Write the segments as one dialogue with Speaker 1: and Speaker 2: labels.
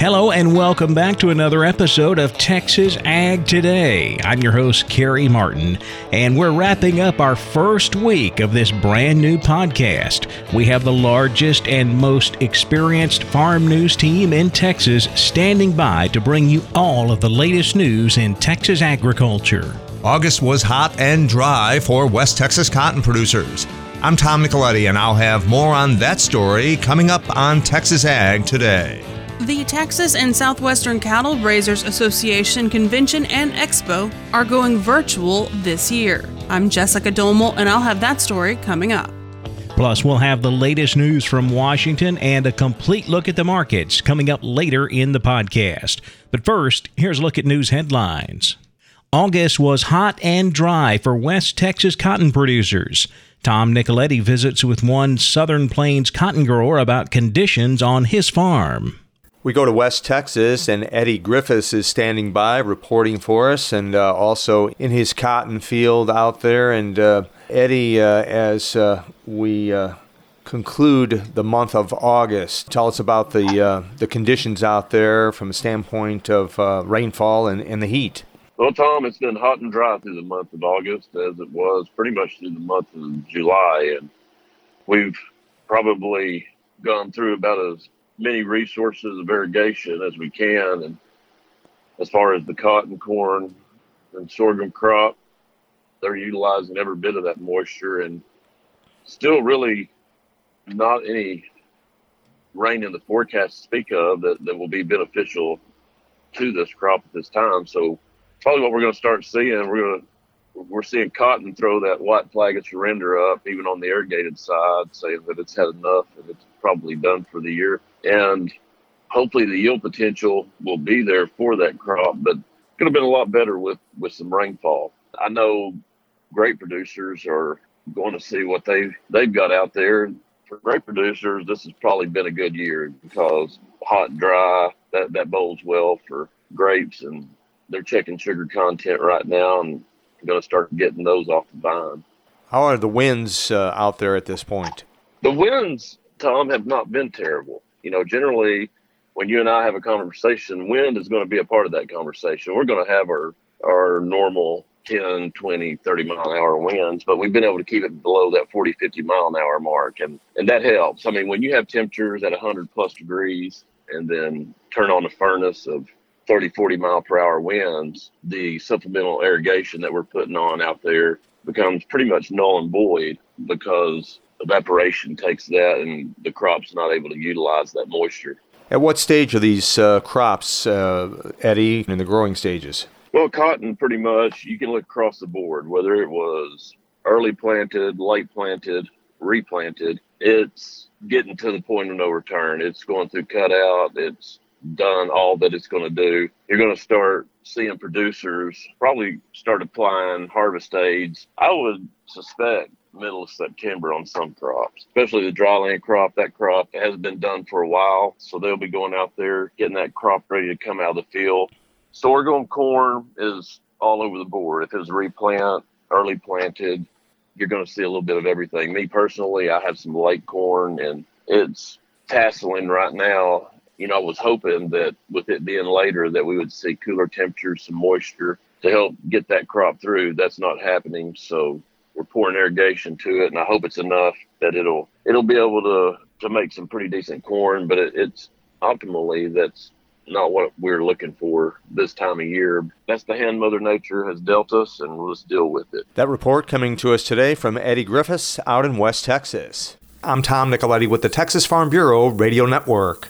Speaker 1: Hello and welcome back to another episode of Texas Ag Today. I'm your host, Carrie Martin, and we're wrapping up our first week of this brand new podcast. We have the largest and most experienced farm news team in Texas standing by to bring you all of the latest news in Texas agriculture.
Speaker 2: August was hot and dry for West Texas cotton producers. I'm Tom Nicoletti, and I'll have more on that story coming up on Texas Ag Today.
Speaker 3: The Texas and Southwestern Cattle Raisers Association Convention and Expo are going virtual this year. I'm Jessica Domel, and I'll have that story coming up.
Speaker 1: Plus, we'll have the latest news from Washington and a complete look at the markets coming up later in the podcast. But first, here's a look at news headlines. August was hot and dry for West Texas cotton producers. Tom Nicoletti visits with one Southern Plains cotton grower about conditions on his farm.
Speaker 2: We go to West Texas, and Eddie Griffiths is standing by reporting for us, and uh, also in his cotton field out there. And uh, Eddie, uh, as uh, we uh, conclude the month of August, tell us about the uh, the conditions out there from a standpoint of rainfall and, and the heat.
Speaker 4: Well, Tom, it's been hot and dry through the month of August, as it was pretty much through the month of July, and we've probably gone through about as many resources of irrigation as we can. And as far as the cotton, corn, and sorghum crop, they're utilizing every bit of that moisture and still really not any rain in the forecast to speak of that, that will be beneficial to this crop at this time. So probably what we're going to start seeing, we're going to we're seeing cotton throw that white flag of surrender up, even on the irrigated side, saying that it's had enough and it's probably done for the year. And hopefully the yield potential will be there for that crop, but could have been a lot better with, with some rainfall. I know grape producers are going to see what they they've got out there. For grape producers, this has probably been a good year because hot and dry, that, that bodes well for grapes and they're checking sugar content right now and going to start getting those off the vine.
Speaker 2: How are the winds uh, out there at this point?
Speaker 4: The winds, Tom, have not been terrible. You know, generally, when you and I have a conversation, wind is going to be a part of that conversation. We're going to have our our normal 10, 20, 30 mile an hour winds, but we've been able to keep it below that 40, 50 mile an hour mark. And, and that helps. I mean, when you have temperatures at 100 plus degrees and then turn on a furnace of 30, 40 mile per hour winds, the supplemental irrigation that we're putting on out there becomes pretty much null and void because evaporation takes that and the crop's not able to utilize that moisture.
Speaker 2: At what stage are these uh, crops, uh, Eddie, in the growing stages?
Speaker 4: Well, cotton, pretty much, you can look across the board, whether it was early planted, late planted, replanted, it's getting to the point of no return. It's going through cutout, it's done all that it's going to do, you're going to start seeing producers probably start applying harvest aids. I would suspect middle of September on some crops, especially the dryland crop. That crop has been done for a while, so they'll be going out there getting that crop ready to come out of the field. Sorghum corn is all over the board. If it's replant, early planted, you're going to see a little bit of everything. Me personally, I have some late corn and it's tasseling right now you know, I was hoping that with it being later that we would see cooler temperatures, some moisture to help get that crop through. That's not happening. So pouring irrigation to it, and I hope it's enough that it'll it'll be able to to make some pretty decent corn. But it, it's optimally that's not what we're looking for this time of year. That's the hand Mother Nature has dealt us, and we'll just deal with it.
Speaker 2: That report coming to us today from Eddie Griffiths out in West Texas. I'm Tom Nicoletti with the Texas Farm Bureau Radio Network.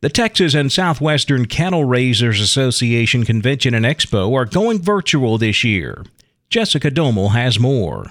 Speaker 1: The Texas and Southwestern Cattle Raisers Association Convention and Expo are going virtual this year. Jessica Domel has more.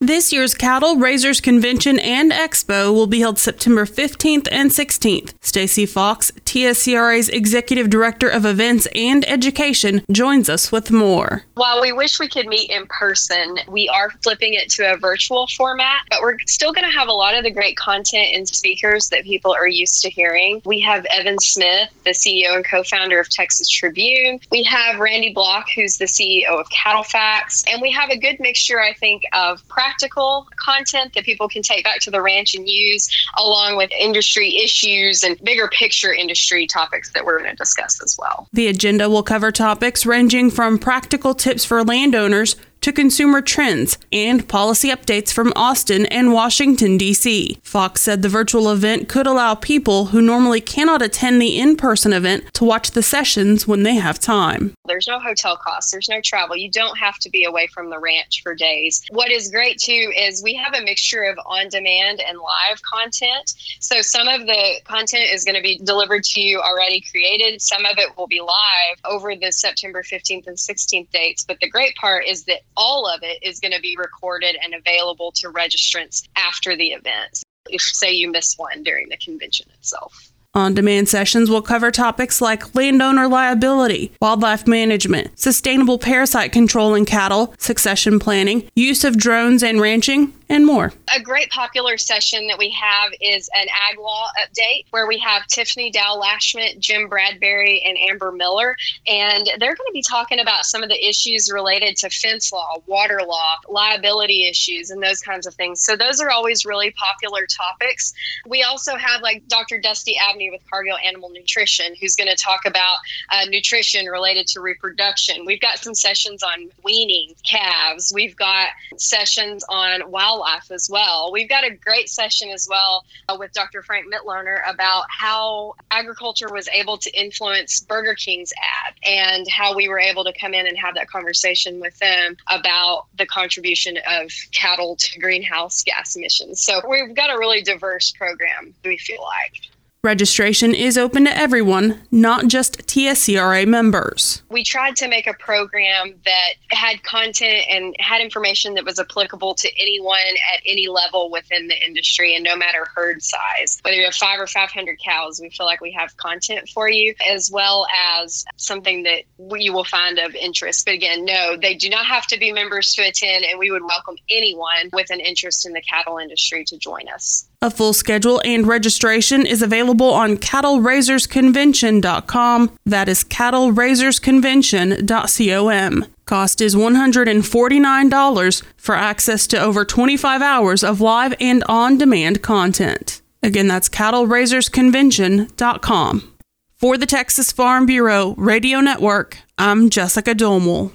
Speaker 3: This year's Cattle Raisers Convention and Expo will be held September 15th and 16th. Stacy Fox, TSCRA's Executive Director of Events and Education, joins us with more.
Speaker 5: While we wish we could meet in person, we are flipping it to a virtual format, but we're still going to have a lot of the great content and speakers that people are used to hearing. We have Evan Smith, the CEO and co founder of Texas Tribune. We have Randy Blach, who's the CEO of CattleFax. And we have a good mixture, I think, of practical content that people can take back to the ranch and use, along with industry issues and bigger picture industry topics that we're going to discuss as well.
Speaker 3: The agenda will cover topics ranging from practical tips for landowners to consumer trends and policy updates from Austin and Washington, D.C. Fox said the virtual event could allow people who normally cannot attend the in person event to watch the sessions when they have time.
Speaker 5: There's no hotel costs, there's no travel. You don't have to be away from the ranch for days. What is great too is we have a mixture of on demand and live content. So some of the content is going to be delivered to you already created, some of it will be live over the September 15th and 16th dates. But the great part is that all of it is going to be recorded and available to registrants after the event. If, say, you miss one during the convention itself.
Speaker 3: On demand sessions will cover topics like landowner liability, wildlife management, sustainable parasite control in cattle, succession planning, use of drones and ranching, and more.
Speaker 5: A great popular session that we have is an ag law update where we have Tiffany Dowell Lashmet, Jim Bradbury, and Amber Miller. And they're going to be talking about some of the issues related to fence law, water law, liability issues, and those kinds of things. So those are always really popular topics. We also have like Dr. Dusty With Cargill Animal Nutrition, who's going to talk about uh, nutrition related to reproduction. We've got some sessions on weaning calves. We've got sessions on wildlife as well. We've got a great session as well uh, with Dr. Frank Mitloehner about how agriculture was able to influence Burger King's ad and how we were able to come in and have that conversation with them about the contribution of cattle to greenhouse gas emissions. So we've got a really diverse program, we feel like.
Speaker 3: Registration is open to everyone, not just TSCRA members.
Speaker 5: We tried to make a program that had content and had information that was applicable to anyone at any level within the industry and no matter herd size. Whether you have five or 500 cows, we feel like we have content for you as well as something that you will find of interest. But again, no, they do not have to be members to attend, and we would welcome anyone with an interest in the cattle industry to join us.
Speaker 3: A full schedule and registration is available on cattleraisers.convention.com. That is cattleraisers.convention.com. Cost is $149 for access to over 25 hours of live and on demand content. Again, that's cattleraisers.convention.com. For the Texas Farm Bureau Radio Network, I'm Jessica Domel.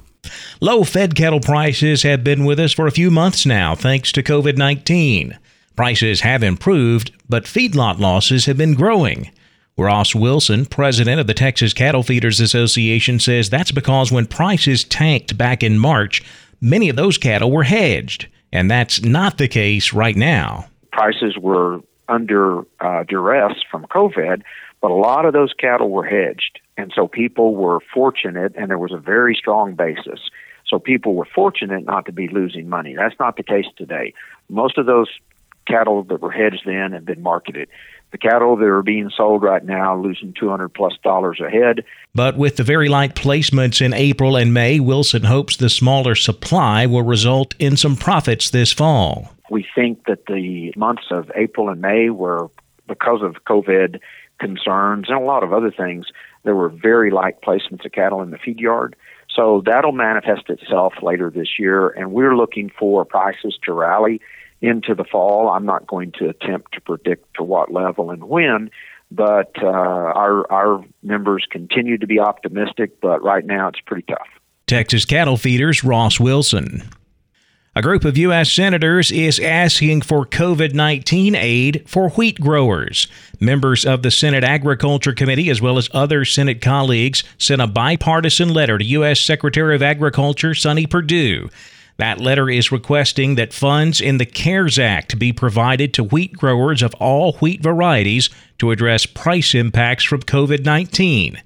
Speaker 1: Low fed cattle prices have been with us for a few months now, thanks to COVID 19. Prices have improved, but feedlot losses have been growing. Ross Wilson, president of the Texas Cattle Feeders Association, says that's because when prices tanked back in March, many of those cattle were hedged, and that's not the case right now.
Speaker 6: Prices were under uh, duress from COVID, but a lot of those cattle were hedged. And so people were fortunate, and there was a very strong basis. So people were fortunate not to be losing money. That's not the case today. Most of those cattle that were hedged then have been marketed. The cattle that are being sold right now losing 200 plus dollars a head.
Speaker 1: But with the very light placements in April and May, Wilson hopes the smaller supply will result in some profits this fall.
Speaker 6: We think that the months of April and May were because of COVID concerns and a lot of other things, there were very light placements of cattle in the feed yard. So that'll manifest itself later this year, and we're looking for prices to rally into the fall. I'm not going to attempt to predict to what level and when, but uh, our our members continue to be optimistic. But right now, it's pretty tough.
Speaker 1: Texas cattle feeders Ross Wilson. A group of U.S. senators is asking for COVID 19 aid for wheat growers. Members of the Senate Agriculture Committee, as well as other Senate colleagues, sent a bipartisan letter to U.S. Secretary of Agriculture Sonny Perdue that letter is requesting that funds in the CARES Act be provided to wheat growers of all wheat varieties to address price impacts from COVID 19.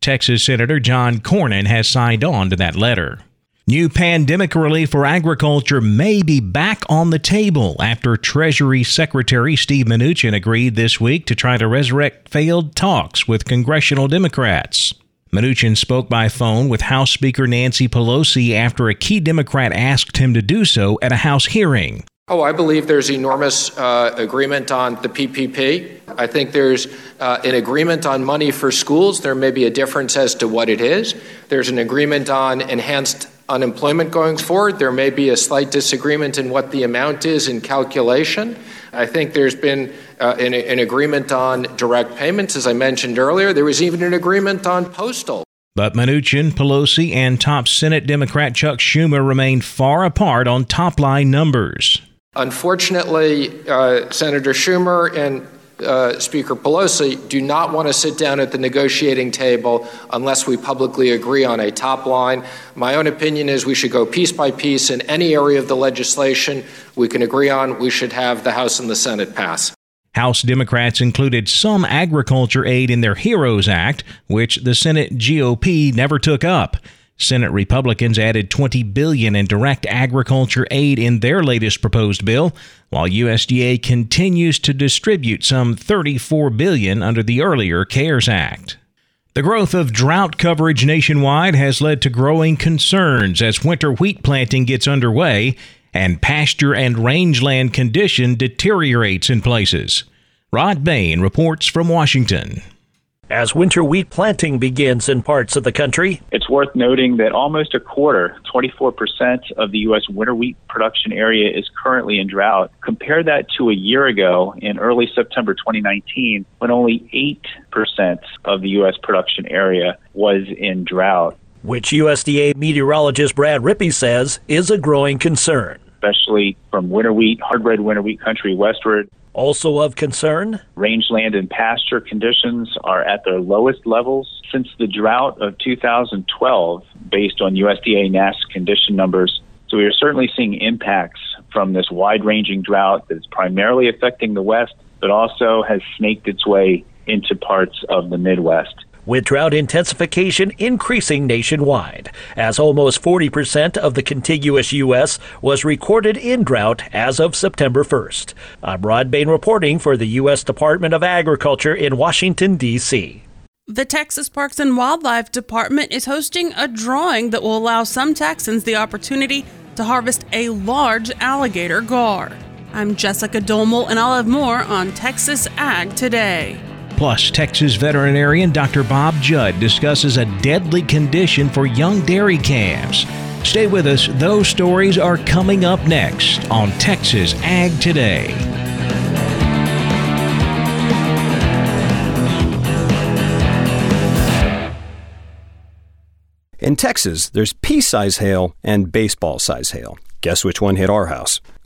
Speaker 1: Texas Senator John Cornyn has signed on to that letter. New pandemic relief for agriculture may be back on the table after Treasury Secretary Steve Mnuchin agreed this week to try to resurrect failed talks with congressional Democrats. Mnuchin spoke by phone with House Speaker Nancy Pelosi after a key Democrat asked him to do so at a House hearing.
Speaker 7: Oh, I believe there's enormous uh, agreement on the PPP. I think there's uh, an agreement on money for schools. There may be a difference as to what it is. There's an agreement on enhanced unemployment going forward. There may be a slight disagreement in what the amount is in calculation. I think there's been uh, an, an agreement on direct payments, as I mentioned earlier. There was even an agreement on postal.
Speaker 1: But Mnuchin, Pelosi, and top Senate Democrat Chuck Schumer remain far apart on top line numbers.
Speaker 7: Unfortunately, uh, Senator Schumer and uh, Speaker Pelosi do not want to sit down at the negotiating table unless we publicly agree on a top line. My own opinion is we should go piece by piece in any area of the legislation we can agree on. We should have the House and the Senate pass.
Speaker 1: House Democrats included some agriculture aid in their HEROES Act, which the Senate GOP never took up. Senate Republicans added 20 billion in direct agriculture aid in their latest proposed bill, while USDA continues to distribute some 34 billion under the earlier CARES Act. The growth of drought coverage nationwide has led to growing concerns as winter wheat planting gets underway and pasture and rangeland condition deteriorates in places. Rod Bain reports from Washington.
Speaker 8: As winter wheat planting begins in parts of the country,
Speaker 9: it's worth noting that almost a quarter, 24% of the U.S. winter wheat production area is currently in drought. Compare that to a year ago in early September 2019 when only 8% of the U.S. production area was in drought.
Speaker 8: Which USDA meteorologist Brad Rippey says is a growing concern.
Speaker 9: Especially from winter wheat, hard red winter wheat country westward,
Speaker 8: also of concern?
Speaker 9: Rangeland and pasture conditions are at their lowest levels since the drought of 2012, based on USDA NASS condition numbers. So we are certainly seeing impacts from this wide ranging drought that is primarily affecting the West, but also has snaked its way into parts of the Midwest
Speaker 8: with drought intensification increasing nationwide, as almost 40% of the contiguous U.S. was recorded in drought as of September 1st. I'm Rod Bain reporting for the U.S. Department of Agriculture in Washington, D.C.
Speaker 3: The Texas Parks and Wildlife Department is hosting a drawing that will allow some Texans the opportunity to harvest a large alligator gar. I'm Jessica Domel, and I'll have more on Texas Ag today.
Speaker 1: Plus, Texas veterinarian Dr. Bob Judd discusses a deadly condition for young dairy calves. Stay with us, those stories are coming up next on Texas Ag Today.
Speaker 10: In Texas, there's pea size hail and baseball size hail. Guess which one hit our house?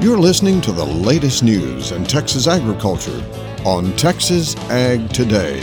Speaker 11: You're listening to the latest news in Texas agriculture on Texas Ag Today.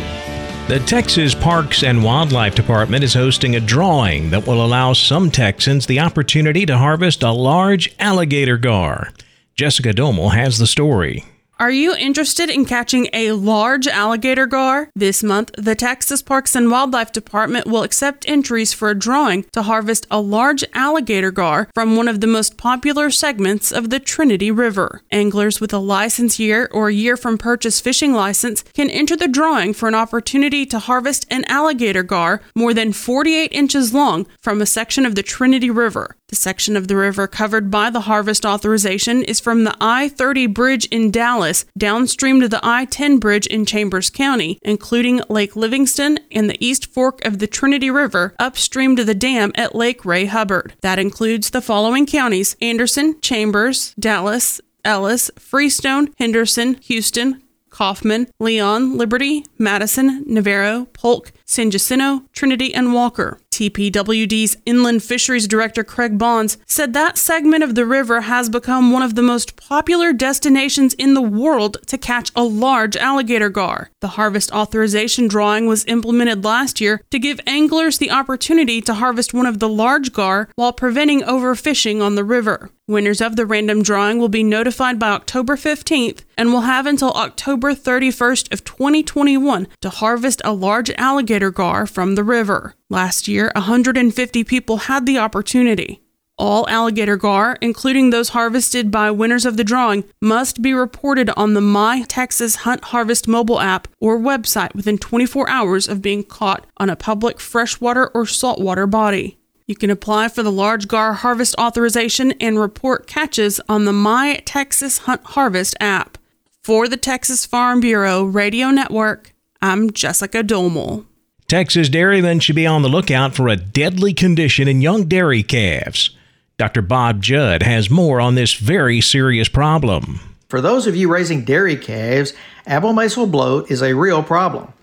Speaker 1: The Texas Parks and Wildlife Department is hosting a drawing that will allow some Texans the opportunity to harvest a large alligator gar. Jessica Domel has the story.
Speaker 3: Are you interested in catching a large alligator gar? This month, the Texas Parks and Wildlife Department will accept entries for a drawing to harvest a large alligator gar from one of the most popular segments of the Trinity River. Anglers with a license year or a year from purchase fishing license can enter the drawing for an opportunity to harvest an alligator gar more than 48 inches long from a section of the Trinity River. The section of the river covered by the harvest authorization is from the I 30 bridge in Dallas downstream to the I 10 bridge in Chambers County, including Lake Livingston and the East Fork of the Trinity River upstream to the dam at Lake Ray Hubbard. That includes the following counties Anderson, Chambers, Dallas, Ellis, Freestone, Henderson, Houston, Kaufman, Leon, Liberty, Madison, Navarro, Polk, San Jacinto, Trinity, and Walker. TPWD's Inland Fisheries Director Craig Bonds said that segment of the river has become one of the most popular destinations in the world to catch a large alligator gar. The harvest authorization drawing was implemented last year to give anglers the opportunity to harvest one of the large gar while preventing overfishing on the river. Winners of the random drawing will be notified by October 15th and will have until October 31st of 2021 to harvest a large alligator gar from the river. Last year, 150 people had the opportunity. All alligator gar, including those harvested by winners of the drawing, must be reported on the My Texas Hunt Harvest mobile app or website within 24 hours of being caught on a public freshwater or saltwater body. You can apply for the large gar harvest authorization and report catches on the My Texas Hunt Harvest app. For the Texas Farm Bureau Radio Network, I'm Jessica Domel.
Speaker 1: Texas dairymen should be on the lookout for a deadly condition in young dairy calves. Dr. Bob Judd has more on this very serious problem.
Speaker 12: For those of you raising dairy calves, abomasal bloat is a real problem.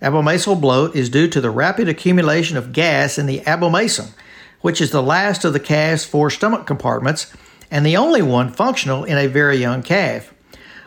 Speaker 12: Abomasal bloat is due to the rapid accumulation of gas in the abomasum, which is the last of the calf's four stomach compartments and the only one functional in a very young calf.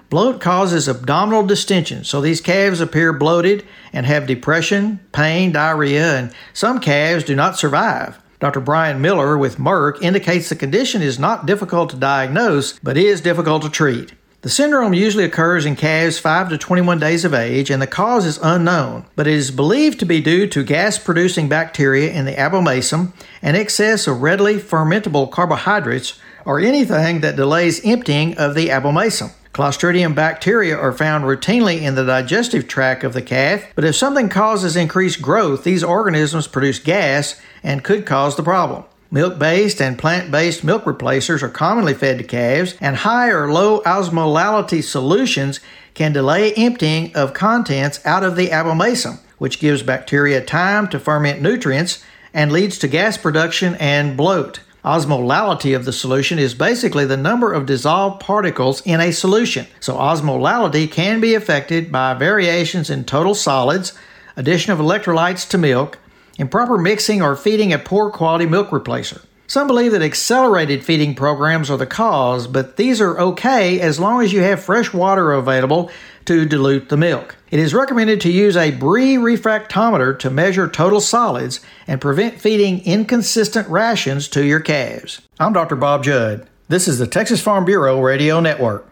Speaker 12: Bloat causes abdominal distension, so these calves appear bloated and have depression, pain, diarrhea, and some calves do not survive. Dr. Brian Miller with Merck indicates the condition is not difficult to diagnose, but is difficult to treat. The syndrome usually occurs in calves 5 to 21 days of age, and the cause is unknown, but it is believed to be due to gas producing bacteria in the abomasum and excess of readily fermentable carbohydrates or anything that delays emptying of the abomasum. Clostridium bacteria are found routinely in the digestive tract of the calf, but if something causes increased growth, these organisms produce gas and could cause the problem. Milk based and plant based milk replacers are commonly fed to calves, and high or low osmolality solutions can delay emptying of contents out of the abomasum, which gives bacteria time to ferment nutrients and leads to gas production and bloat. Osmolality of the solution is basically the number of dissolved particles in a solution. So, osmolality can be affected by variations in total solids, addition of electrolytes to milk, improper mixing or feeding a poor quality milk replacer. Some believe that accelerated feeding programs are the cause, but these are okay as long as you have fresh water available to dilute the milk. It is recommended to use a Brix refractometer to measure total solids and prevent feeding inconsistent rations to your calves. I'm Dr. Bob Judd. This is the Texas Farm Bureau Radio Network.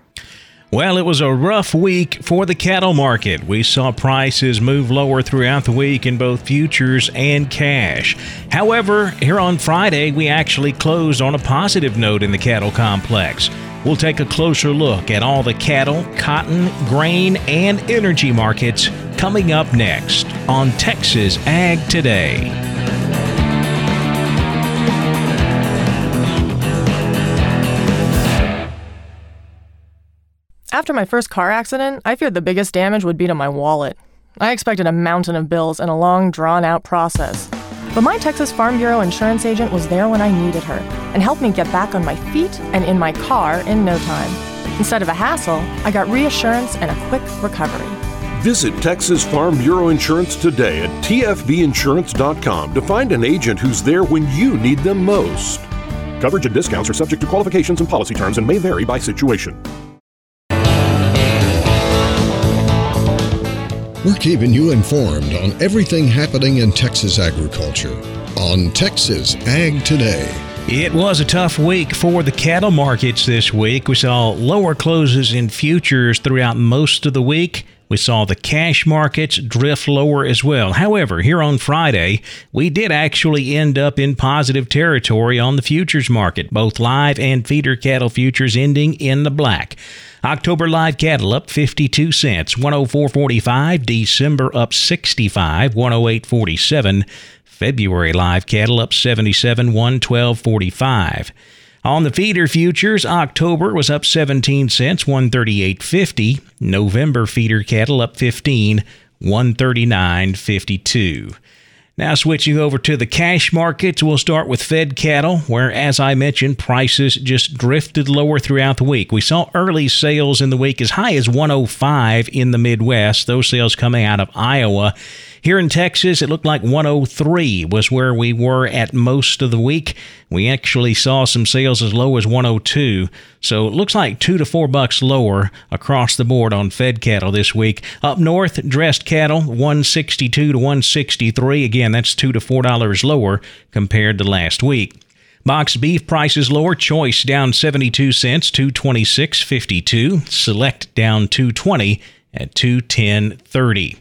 Speaker 1: Well, it was a rough week for the cattle market. We saw prices move lower throughout the week in both futures and cash. However, here on Friday, we actually closed on a positive note in the cattle complex. We'll take a closer look at all the cattle, cotton, grain, and energy markets coming up next on Texas Ag Today.
Speaker 13: After my first car accident, I feared the biggest damage would be to my wallet. I expected a mountain of bills and a long, drawn out process. But my Texas Farm Bureau insurance agent was there when I needed her and helped me get back on my feet and in my car in no time. Instead of a hassle, I got reassurance and a quick recovery.
Speaker 14: Visit Texas Farm Bureau Insurance today at tfbinsurance.com to find an agent who's there when you need them most. Coverage and discounts are subject to qualifications and policy terms and may vary by situation.
Speaker 11: We're keeping you informed on everything happening in Texas agriculture on Texas Ag Today.
Speaker 1: It was a tough week for the cattle markets this week. We saw lower closes in futures throughout most of the week. We saw the cash markets drift lower as well. However, here on Friday, we did actually end up in positive territory on the futures market, both live and feeder cattle futures ending in the black. October live cattle up 52 cents, 104.45. December up 65, 108.47. February live cattle up 77, 112.45. On the feeder futures, October was up 17 cents, 138.50. November feeder cattle up 15, 139.52. Now, switching over to the cash markets, we'll start with fed cattle, where, as I mentioned, prices just drifted lower throughout the week. We saw early sales in the week as high as 105 in the Midwest, those sales coming out of Iowa. Here in Texas, it looked like 103 was where we were at most of the week. We actually saw some sales as low as 102. So it looks like 2 to 4 bucks lower across the board on fed cattle this week. Up north, dressed cattle 162 to 163. Again, that's 2 to 4 dollars lower compared to last week. Box beef prices lower. Choice down 72 cents, 226.52. Select down 220 at 210.30.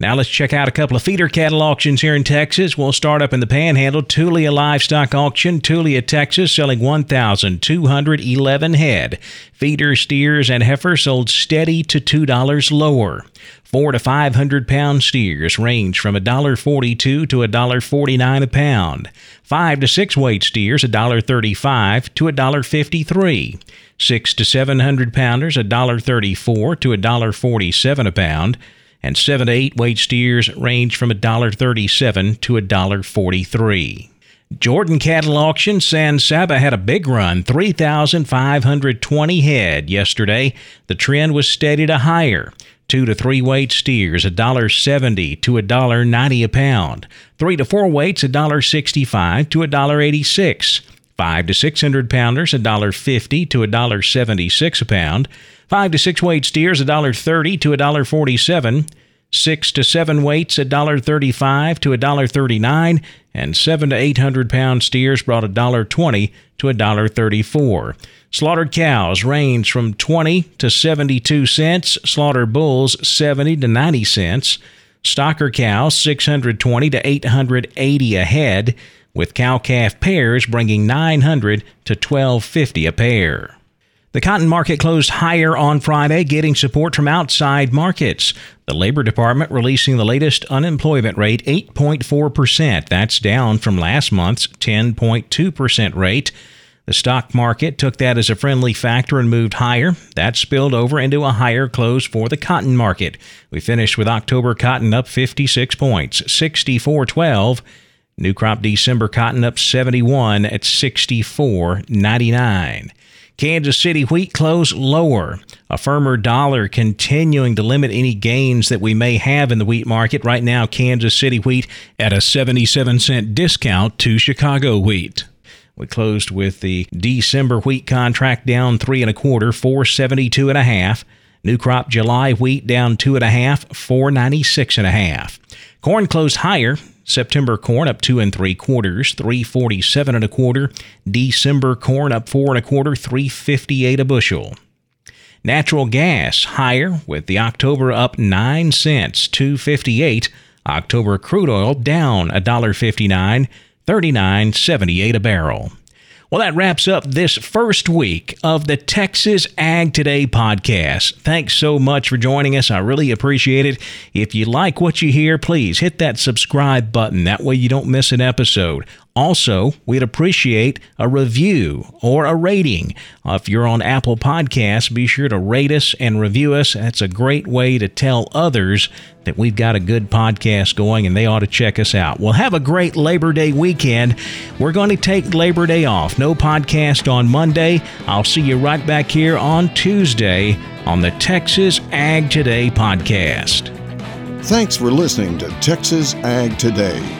Speaker 1: Now let's check out a couple of feeder cattle auctions here in Texas. We'll start up in the Panhandle. Tulia Livestock Auction, Tulia, Texas, selling 1,211 head. Feeder steers and heifers sold steady to $2 lower. Four to 500 pound steers range from $1.42 to $1.49 a pound. Five to six weight steers $1.35 to $1.53. Six to 700 pounders $1.34 to $1.47 a pound and 7 to 8 weight steers range from $1.37 to $1.43. Jordan Cattle Auction San Saba had a big run, 3,520 head yesterday. The trend was steady to higher. Two to three weight steers, $1.70 to $1.90 a pound. Three to four weights, $1.65 to $1.86. Five to six hundred pounders, $1.50 to $1.76 a pound. Five to six weight steers, $1.30 to $1.47. Six to seven weights, $1.35 to $1.39. And seven to eight hundred pound steers brought $1.20 to $1.34. Slaughtered cows range from 20 to 72 cents. Slaughtered bulls 70 to 90 cents. Stocker cows 620 to 880 a head, with cow calf pairs bringing 900 to 1250 a pair. The cotton market closed higher on Friday, getting support from outside markets. The Labor Department releasing the latest unemployment rate, 8.4%. That's down from last month's 10.2% rate. The stock market took that as a friendly factor and moved higher. That spilled over into a higher close for the cotton market. We finished with October cotton up 56 points, 64.12. New crop December cotton up 71 at 64.99. Kansas City wheat closed lower. A firmer dollar continuing to limit any gains that we may have in the wheat market. Right now, Kansas City wheat at a 77 cent discount to Chicago wheat. We closed with the December wheat contract down three and a quarter, 472 and a half. New crop July wheat down two and a half, 496 and a half. Corn closed higher, September corn up two and three quarters, 347 and a quarter. December corn up four and a quarter, 358 a bushel. Natural gas higher with the October up 9 cents, 258. October crude oil down $1.59, 39.78 a barrel. Well, that wraps up this first week of the Texas Ag Today podcast. Thanks so much for joining us. I really appreciate it. If you like what you hear, please hit that subscribe button. That way you don't miss an episode. Also, we'd appreciate a review or a rating. Uh, if you're on Apple Podcasts, be sure to rate us and review us. That's a great way to tell others that we've got a good podcast going and they ought to check us out. Well, have a great Labor Day weekend. We're going to take Labor Day off. No podcast on Monday. I'll see you right back here on Tuesday on the Texas Ag Today podcast.
Speaker 11: Thanks for listening to Texas Ag Today.